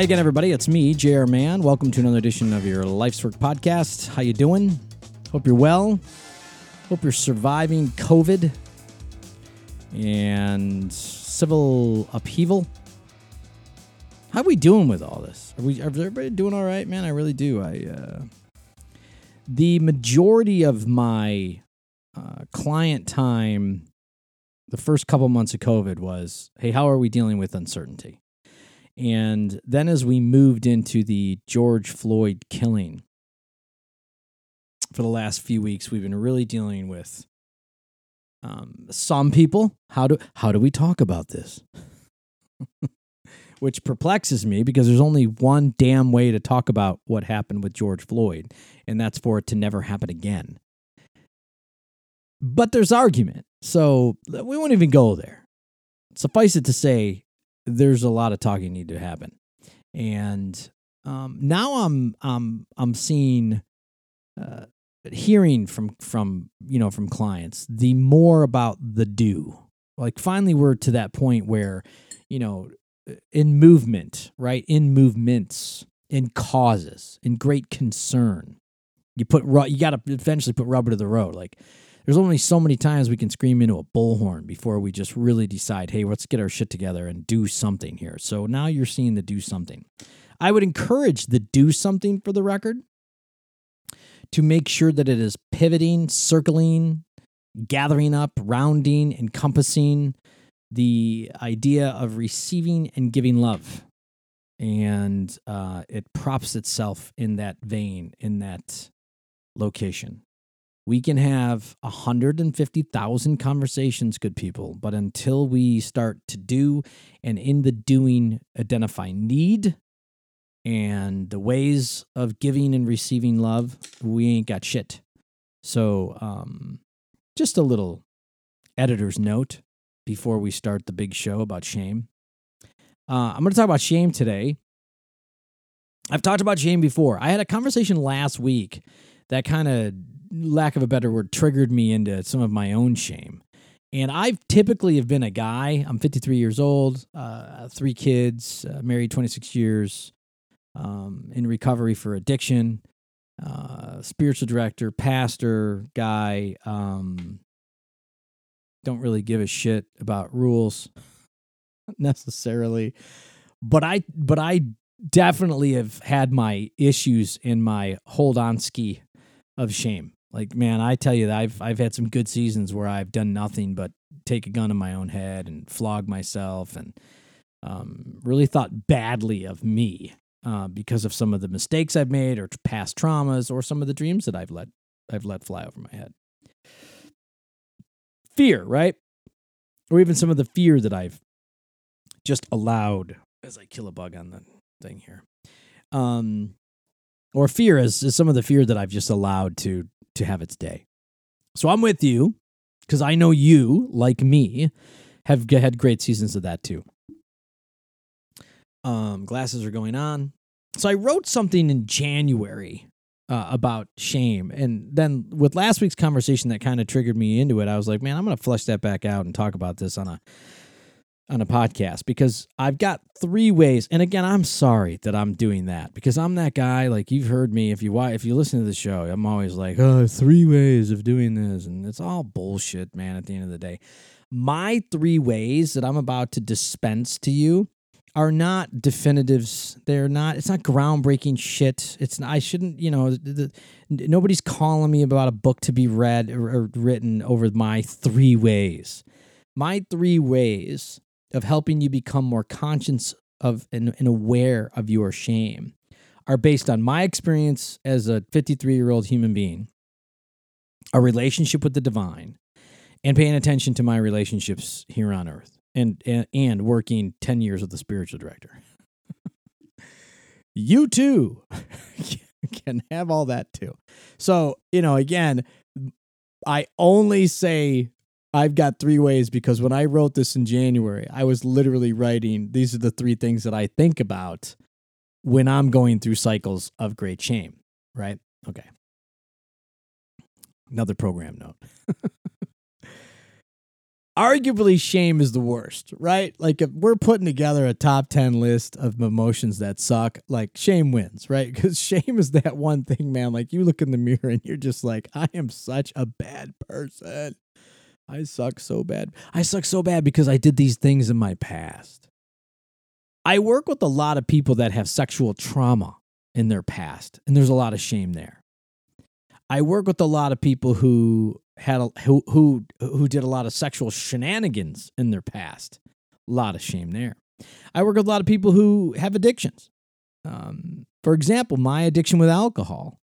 Hi again, everybody. It's me, JR Mahon. Welcome to another edition of your Life's Work podcast. How you doing? Hope you're well. Hope you're surviving COVID and civil upheaval. How are we doing with all this? Are we? Are everybody doing all right, man? I really do. I uh, the majority of my uh, client time, the first couple months of COVID was, hey, how are we dealing with uncertainty? And then as we moved into the George Floyd killing, for the last few weeks, we've been really dealing with um, some people. How do how do we talk about this? Which perplexes me because there's only one damn way to talk about what happened with George Floyd, and that's for it to never happen again. But there's argument, so we won't even go there. Suffice it to say, there's a lot of talking need to happen, and um, now I'm I'm I'm seeing, uh, hearing from from you know from clients the more about the do. Like finally, we're to that point where, you know, in movement, right? In movements, in causes, in great concern. You put you got to eventually put rubber to the road. Like there's only so many times we can scream into a bullhorn before we just really decide, hey, let's get our shit together and do something here. So now you're seeing the do something. I would encourage the do something for the record to make sure that it is pivoting, circling, gathering up, rounding, encompassing the idea of receiving and giving love. And uh, it props itself in that vein, in that location. We can have 150,000 conversations, good people, but until we start to do and in the doing identify need and the ways of giving and receiving love, we ain't got shit. So, um, just a little editor's note before we start the big show about shame. Uh, I'm going to talk about shame today. I've talked about shame before. I had a conversation last week that kind of lack of a better word, triggered me into some of my own shame. And I've typically have been a guy. I'm 53 years old, uh, three kids, uh, married 26 years, um, in recovery for addiction, uh, spiritual director, pastor, guy. Um, don't really give a shit about rules necessarily, but I but I definitely have had my issues in my hold on ski of shame. Like man, I tell you, that I've I've had some good seasons where I've done nothing but take a gun to my own head and flog myself, and um, really thought badly of me uh, because of some of the mistakes I've made, or past traumas, or some of the dreams that I've let I've let fly over my head. Fear, right? Or even some of the fear that I've just allowed as I kill a bug on the thing here. Um, or fear is, is some of the fear that I've just allowed to to have its day. So I'm with you because I know you, like me, have had great seasons of that too. Um, glasses are going on. So I wrote something in January uh, about shame, and then with last week's conversation that kind of triggered me into it. I was like, man, I'm going to flush that back out and talk about this on a on a podcast because I've got three ways. And again, I'm sorry that I'm doing that because I'm that guy. Like you've heard me, if you if you listen to the show, I'm always like, oh, three ways of doing this, and it's all bullshit, man. At the end of the day, my three ways that I'm about to dispense to you are not definitives. They're not. It's not groundbreaking shit. It's. Not, I shouldn't. You know, the, nobody's calling me about a book to be read or, or written over my three ways. My three ways of helping you become more conscious of and, and aware of your shame are based on my experience as a 53 year old human being, a relationship with the divine, and paying attention to my relationships here on earth, and and, and working 10 years with the spiritual director. you too can have all that too. So, you know, again, I only say I've got three ways because when I wrote this in January, I was literally writing these are the three things that I think about when I'm going through cycles of great shame, right? Okay. Another program note. arguably shame is the worst, right? Like if we're putting together a top 10 list of emotions that suck, like shame wins, right? Cuz shame is that one thing, man, like you look in the mirror and you're just like, I am such a bad person. I suck so bad. I suck so bad because I did these things in my past. I work with a lot of people that have sexual trauma in their past, and there's a lot of shame there. I work with a lot of people who had a, who who who did a lot of sexual shenanigans in their past. A lot of shame there. I work with a lot of people who have addictions. Um, for example, my addiction with alcohol.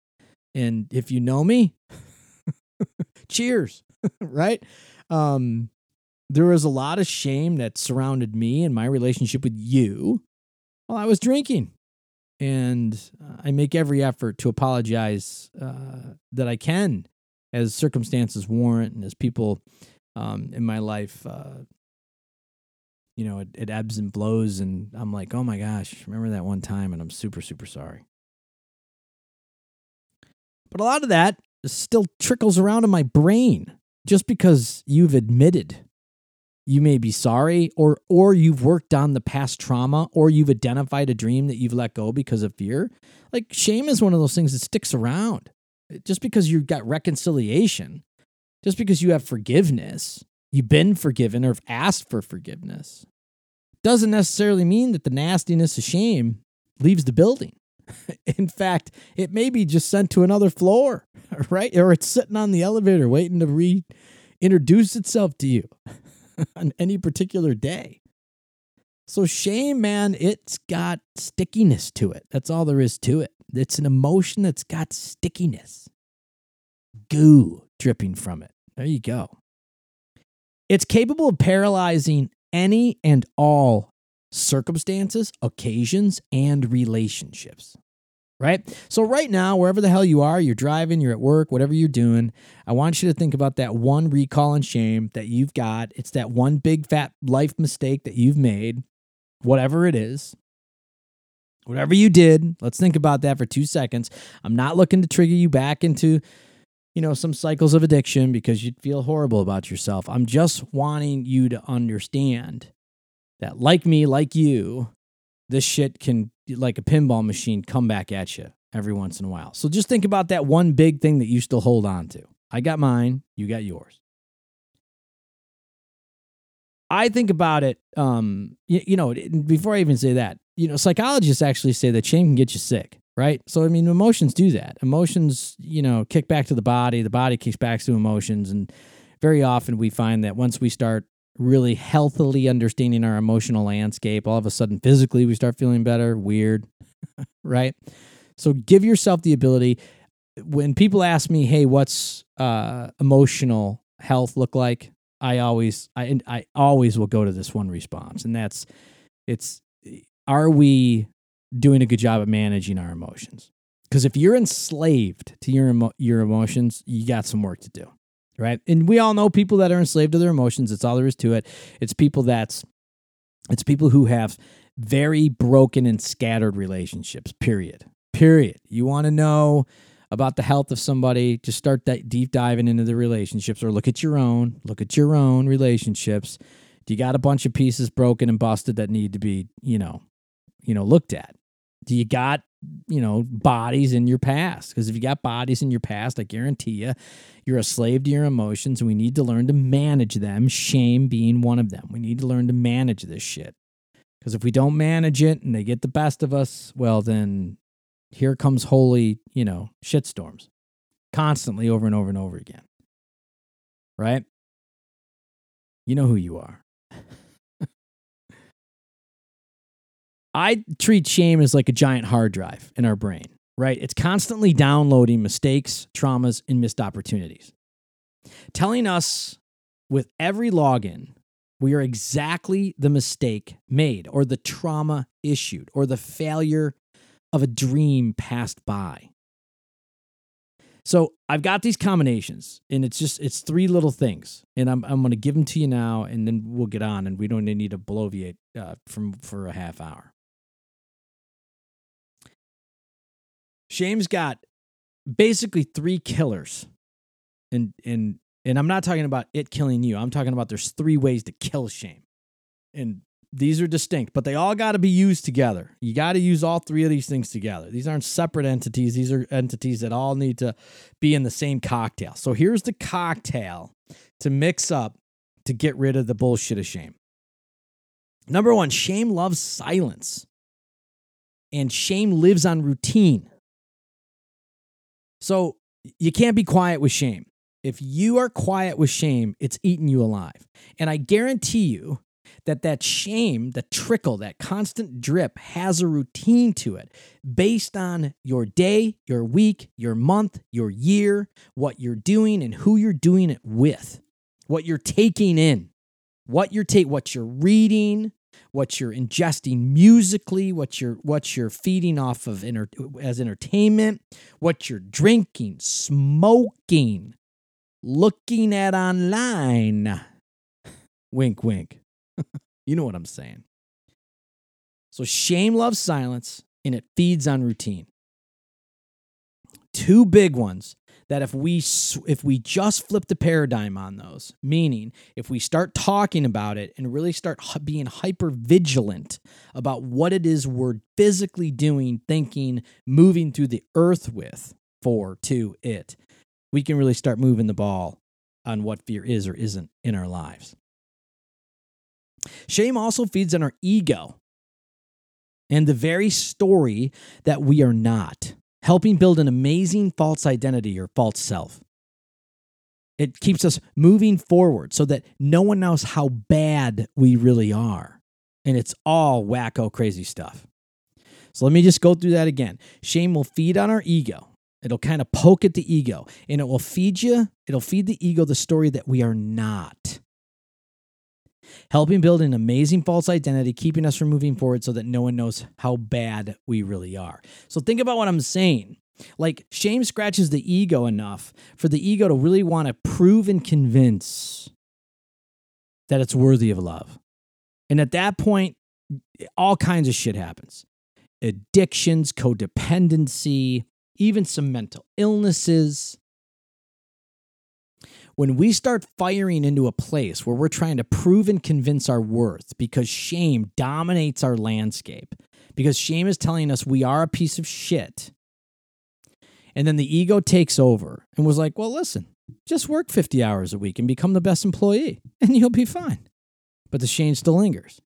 And if you know me, cheers, right? Um, there was a lot of shame that surrounded me and my relationship with you while I was drinking. And I make every effort to apologize uh, that I can as circumstances warrant and as people um, in my life, uh, you know, it, it ebbs and blows. And I'm like, oh my gosh, remember that one time? And I'm super, super sorry. But a lot of that still trickles around in my brain just because you've admitted you may be sorry or or you've worked on the past trauma or you've identified a dream that you've let go because of fear like shame is one of those things that sticks around. Just because you've got reconciliation just because you have forgiveness you've been forgiven or have asked for forgiveness doesn't necessarily mean that the nastiness of shame leaves the building in fact it may be just sent to another floor right or it's sitting on the elevator waiting to reintroduce itself to you on any particular day. So, shame, man, it's got stickiness to it. That's all there is to it. It's an emotion that's got stickiness, goo dripping from it. There you go. It's capable of paralyzing any and all circumstances, occasions, and relationships right? So, right now, wherever the hell you are, you're driving, you're at work, whatever you're doing, I want you to think about that one recall and shame that you've got. It's that one big fat life mistake that you've made, whatever it is. Whatever you did, let's think about that for two seconds. I'm not looking to trigger you back into, you know, some cycles of addiction because you'd feel horrible about yourself. I'm just wanting you to understand that, like me, like you, this shit can, like a pinball machine, come back at you every once in a while. So just think about that one big thing that you still hold on to. I got mine, you got yours. I think about it, um, you, you know, before I even say that, you know, psychologists actually say that shame can get you sick, right? So, I mean, emotions do that. Emotions, you know, kick back to the body, the body kicks back to emotions. And very often we find that once we start really healthily understanding our emotional landscape, all of a sudden physically we start feeling better. Weird, right? So give yourself the ability. When people ask me, "Hey, what's uh, emotional health look like?" I always, I, I always will go to this one response, and that's, it's, are we doing a good job of managing our emotions? Because if you're enslaved to your emo- your emotions, you got some work to do right? And we all know people that are enslaved to their emotions. It's all there is to it. It's people that's it's people who have very broken and scattered relationships. Period. Period. You want to know about the health of somebody, just start that deep diving into the relationships or look at your own, look at your own relationships. Do you got a bunch of pieces broken and busted that need to be, you know, you know, looked at? Do you got you know, bodies in your past. Because if you got bodies in your past, I guarantee you, you're a slave to your emotions, and we need to learn to manage them. Shame being one of them. We need to learn to manage this shit. Because if we don't manage it and they get the best of us, well, then here comes holy, you know, shitstorms constantly over and over and over again. Right? You know who you are. I treat shame as like a giant hard drive in our brain, right? It's constantly downloading mistakes, traumas, and missed opportunities, telling us with every login we are exactly the mistake made, or the trauma issued, or the failure of a dream passed by. So I've got these combinations, and it's just it's three little things, and I'm I'm going to give them to you now, and then we'll get on, and we don't need to bloviate uh, from for a half hour. Shame's got basically three killers in in And I'm not talking about it killing you. I'm talking about there's three ways to kill shame. And these are distinct, but they all got to be used together. You got to use all three of these things together. These aren't separate entities. These are entities that all need to be in the same cocktail. So here's the cocktail to mix up to get rid of the bullshit of shame. Number one, shame loves silence, and shame lives on routine. So you can't be quiet with shame. If you are quiet with shame, it's eating you alive. And I guarantee you that that shame, the trickle, that constant drip has a routine to it based on your day, your week, your month, your year, what you're doing and who you're doing it with, what you're taking in, what you're take what you're reading, what you're ingesting musically, what you're what you're feeding off of inter- as entertainment, what you're drinking, smoking, looking at online. Wink, wink. you know what I'm saying. So shame loves silence and it feeds on routine. Two big ones that if we if we just flip the paradigm on those, meaning if we start talking about it and really start being hyper vigilant about what it is we're physically doing, thinking, moving through the earth with for to it, we can really start moving the ball on what fear is or isn't in our lives. Shame also feeds on our ego and the very story that we are not helping build an amazing false identity or false self. It keeps us moving forward so that no one knows how bad we really are. And it's all wacko crazy stuff. So let me just go through that again. Shame will feed on our ego. It'll kind of poke at the ego and it will feed you, it'll feed the ego the story that we are not helping build an amazing false identity, keeping us from moving forward so that no one knows how bad we really are. So think about what I'm saying. Like shame scratches the ego enough for the ego to really want to prove and convince that it's worthy of love. And at that point, all kinds of shit happens addictions, codependency, even some mental illnesses when we start firing into a place where we're trying to prove and convince our worth because shame dominates our landscape, because shame is telling us we are a piece of shit, and then the ego takes over and was like, well, listen, just work 50 hours a week and become the best employee, and you'll be fine. But the shame still lingers.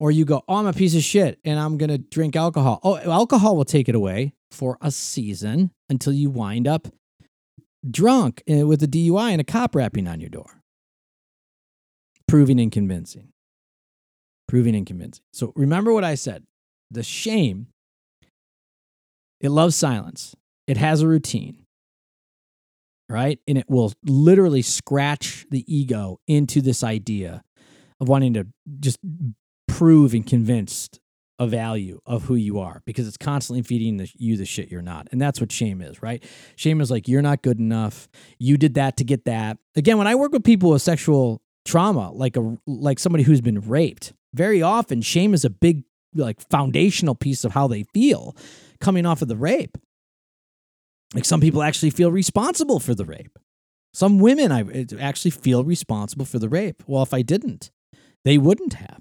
Or you go, oh, I'm a piece of shit and I'm going to drink alcohol. Oh, alcohol will take it away for a season until you wind up drunk eh, with a DUI and a cop rapping on your door. Proving and convincing. Proving and convincing. So remember what I said the shame, it loves silence, it has a routine, right? And it will literally scratch the ego into this idea of wanting to just prove and convince a value of who you are because it's constantly feeding the, you the shit you're not. And that's what shame is, right? Shame is like, you're not good enough. You did that to get that. Again, when I work with people with sexual trauma, like a like somebody who's been raped, very often shame is a big like foundational piece of how they feel coming off of the rape. Like some people actually feel responsible for the rape. Some women I actually feel responsible for the rape. Well, if I didn't, they wouldn't have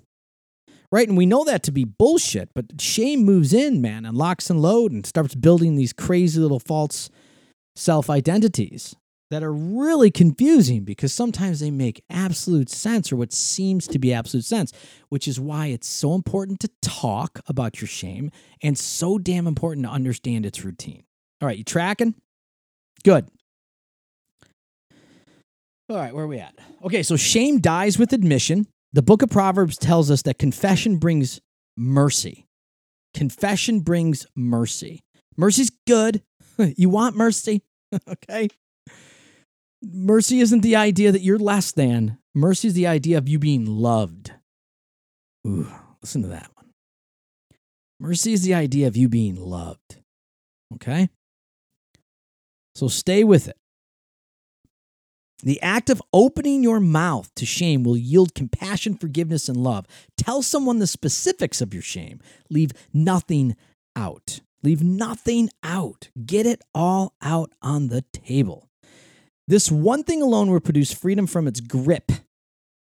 right? And we know that to be bullshit, but shame moves in, man, and locks and load and starts building these crazy little false self identities that are really confusing because sometimes they make absolute sense or what seems to be absolute sense, which is why it's so important to talk about your shame and so damn important to understand its routine. All right, you tracking? Good. All right, where are we at? Okay, so shame dies with admission. The book of Proverbs tells us that confession brings mercy. Confession brings mercy. Mercy's good. you want mercy, okay? Mercy isn't the idea that you're less than. Mercy is the idea of you being loved. Ooh, listen to that one. Mercy is the idea of you being loved. Okay? So stay with it. The act of opening your mouth to shame will yield compassion, forgiveness, and love. Tell someone the specifics of your shame. Leave nothing out. Leave nothing out. Get it all out on the table. This one thing alone will produce freedom from its grip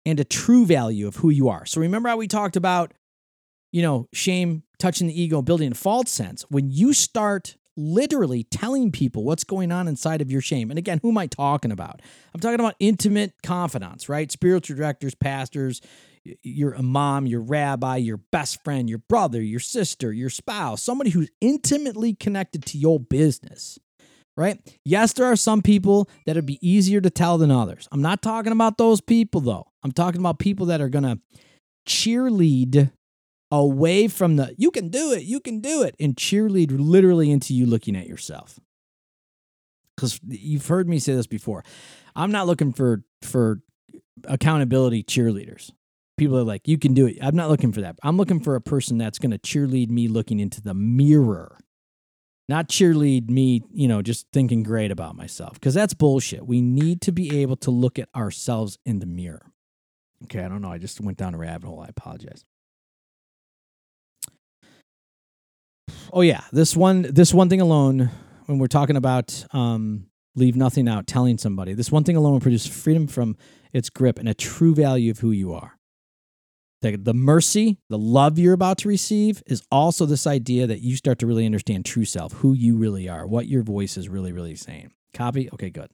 and a true value of who you are. So remember how we talked about, you know, shame touching the ego, building a false sense. When you start literally telling people what's going on inside of your shame. And again, who am I talking about? I'm talking about intimate confidants, right? Spiritual directors, pastors, your mom, your rabbi, your best friend, your brother, your sister, your spouse, somebody who's intimately connected to your business. Right? Yes, there are some people that it'd be easier to tell than others. I'm not talking about those people though. I'm talking about people that are going to cheerlead away from the you can do it, you can do it, and cheerlead literally into you looking at yourself. Because you've heard me say this before. I'm not looking for for accountability cheerleaders. People are like, you can do it. I'm not looking for that. I'm looking for a person that's going to cheerlead me looking into the mirror, not cheerlead me, you know, just thinking great about myself. Because that's bullshit. We need to be able to look at ourselves in the mirror. Okay, I don't know. I just went down a rabbit hole. I apologize. Oh yeah, this one this one thing alone when we're talking about um, leave nothing out, telling somebody this one thing alone will produce freedom from its grip and a true value of who you are. The, the mercy, the love you're about to receive is also this idea that you start to really understand true self, who you really are, what your voice is really, really saying. Copy? Okay, good.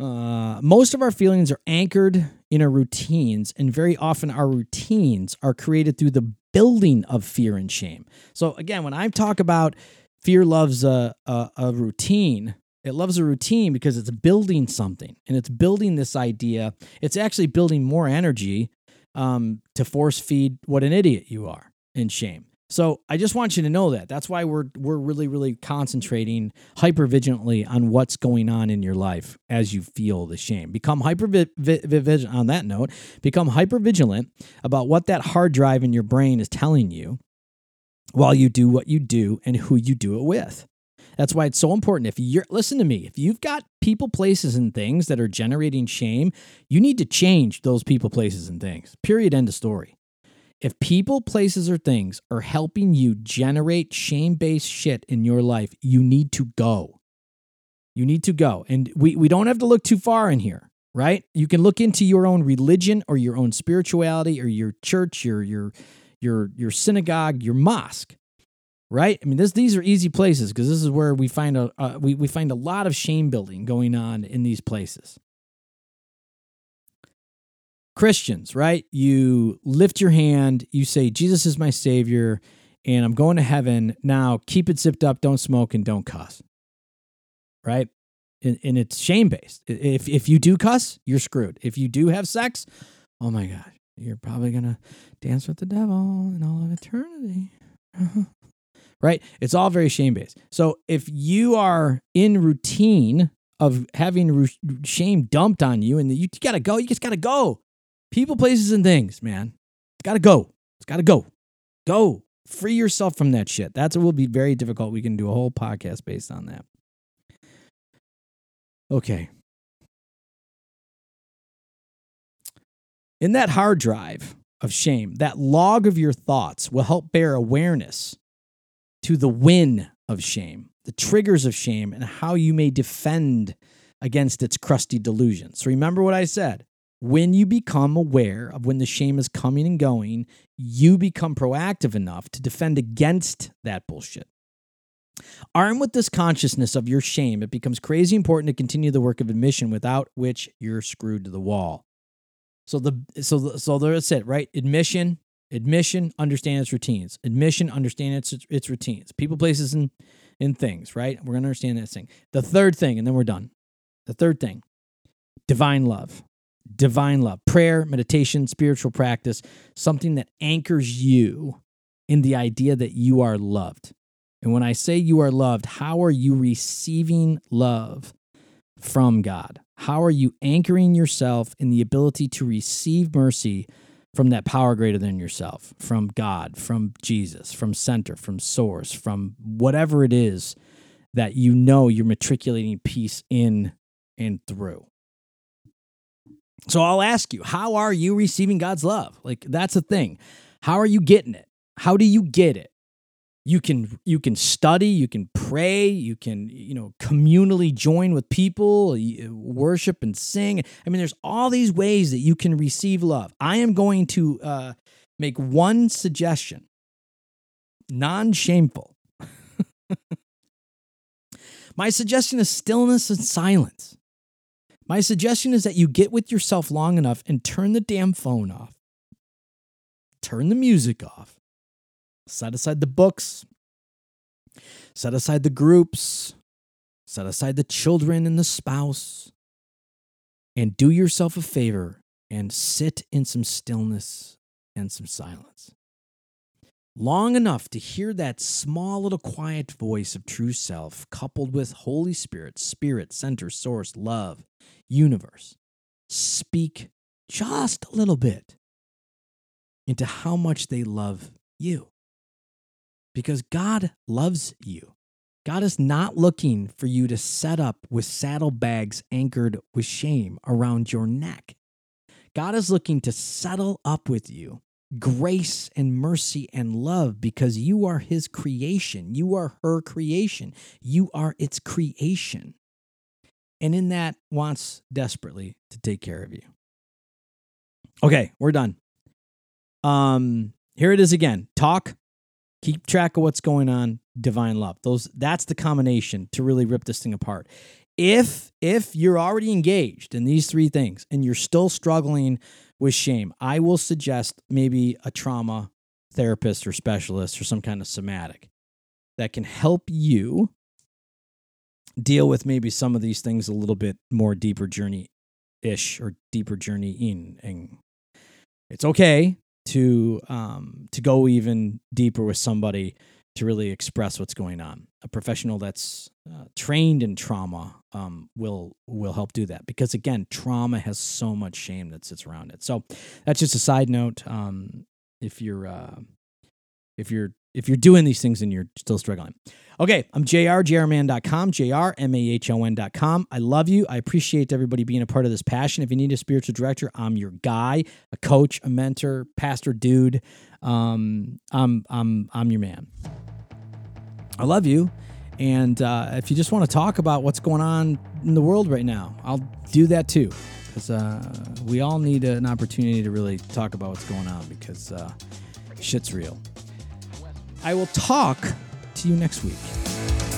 Uh, most of our feelings are anchored in our routines, and very often our routines are created through the building of fear and shame. So, again, when I talk about fear loves a, a, a routine, it loves a routine because it's building something and it's building this idea. It's actually building more energy um, to force feed what an idiot you are in shame. So I just want you to know that. That's why we're we're really really concentrating hyper vigilantly on what's going on in your life as you feel the shame. Become hyper vigilant on that note. Become hyper vigilant about what that hard drive in your brain is telling you while you do what you do and who you do it with. That's why it's so important. If you're, listen to me, if you've got people, places, and things that are generating shame, you need to change those people, places, and things. Period. End of story. If people, places, or things are helping you generate shame based shit in your life, you need to go. You need to go. And we, we don't have to look too far in here, right? You can look into your own religion or your own spirituality or your church, your your your your synagogue, your mosque. Right? I mean, this these are easy places because this is where we find a uh, we, we find a lot of shame building going on in these places. Christians, right? You lift your hand, you say, Jesus is my Savior, and I'm going to heaven. Now keep it zipped up, don't smoke, and don't cuss. Right? And, and it's shame based. If, if you do cuss, you're screwed. If you do have sex, oh my God, you're probably going to dance with the devil in all of eternity. right? It's all very shame based. So if you are in routine of having shame dumped on you and you got to go, you just got to go people, places, and things, man. It's got to go. It's got to go. Go. Free yourself from that shit. That's what will be very difficult. We can do a whole podcast based on that. Okay. In that hard drive of shame, that log of your thoughts will help bear awareness to the win of shame, the triggers of shame, and how you may defend against its crusty delusions. remember what I said when you become aware of when the shame is coming and going, you become proactive enough to defend against that bullshit. Armed with this consciousness of your shame, it becomes crazy important to continue the work of admission without which you're screwed to the wall. So the so so that's it, right? Admission, admission, understand its routines. Admission, understand its its routines. People, places, and in things, right? We're gonna understand that thing. The third thing, and then we're done. The third thing, divine love divine love, prayer, meditation, spiritual practice, something that anchors you in the idea that you are loved. And when I say you are loved, how are you receiving love from God? How are you anchoring yourself in the ability to receive mercy from that power greater than yourself, from God, from Jesus, from center, from source, from whatever it is that you know you're matriculating peace in and through? So I'll ask you, how are you receiving God's love? Like, that's the thing. How are you getting it? How do you get it? you can you can study you can pray you can you know communally join with people worship and sing i mean there's all these ways that you can receive love i am going to uh, make one suggestion non-shameful my suggestion is stillness and silence my suggestion is that you get with yourself long enough and turn the damn phone off. Turn the music off. Set aside the books, set aside the groups, set aside the children and the spouse, and do yourself a favor and sit in some stillness and some silence. Long enough to hear that small little quiet voice of true self, coupled with Holy Spirit, Spirit, Center, Source, Love, Universe, speak just a little bit into how much they love you because God loves you. God is not looking for you to set up with saddlebags anchored with shame around your neck. God is looking to settle up with you grace and mercy and love because you are his creation. You are her creation. You are its creation. And in that, wants desperately to take care of you. Okay, we're done. Um, here it is again. Talk, keep track of what's going on divine love those that's the combination to really rip this thing apart if if you're already engaged in these three things and you're still struggling with shame i will suggest maybe a trauma therapist or specialist or some kind of somatic that can help you deal with maybe some of these things a little bit more deeper journey ish or deeper journey in and it's okay to um, to go even deeper with somebody to really express what's going on. A professional that's uh, trained in trauma um, will will help do that because again, trauma has so much shame that sits around it. So that's just a side note. Um, if you're uh, if you're if you're doing these things and you're still struggling. Okay, I'm JR, jrman.com, jrmahon.com. I love you. I appreciate everybody being a part of this passion. If you need a spiritual director, I'm your guy, a coach, a mentor, pastor dude. Um, I'm, I'm, I'm your man. I love you. And uh, if you just want to talk about what's going on in the world right now, I'll do that too. Because uh, we all need an opportunity to really talk about what's going on because uh, shit's real. I will talk to you next week.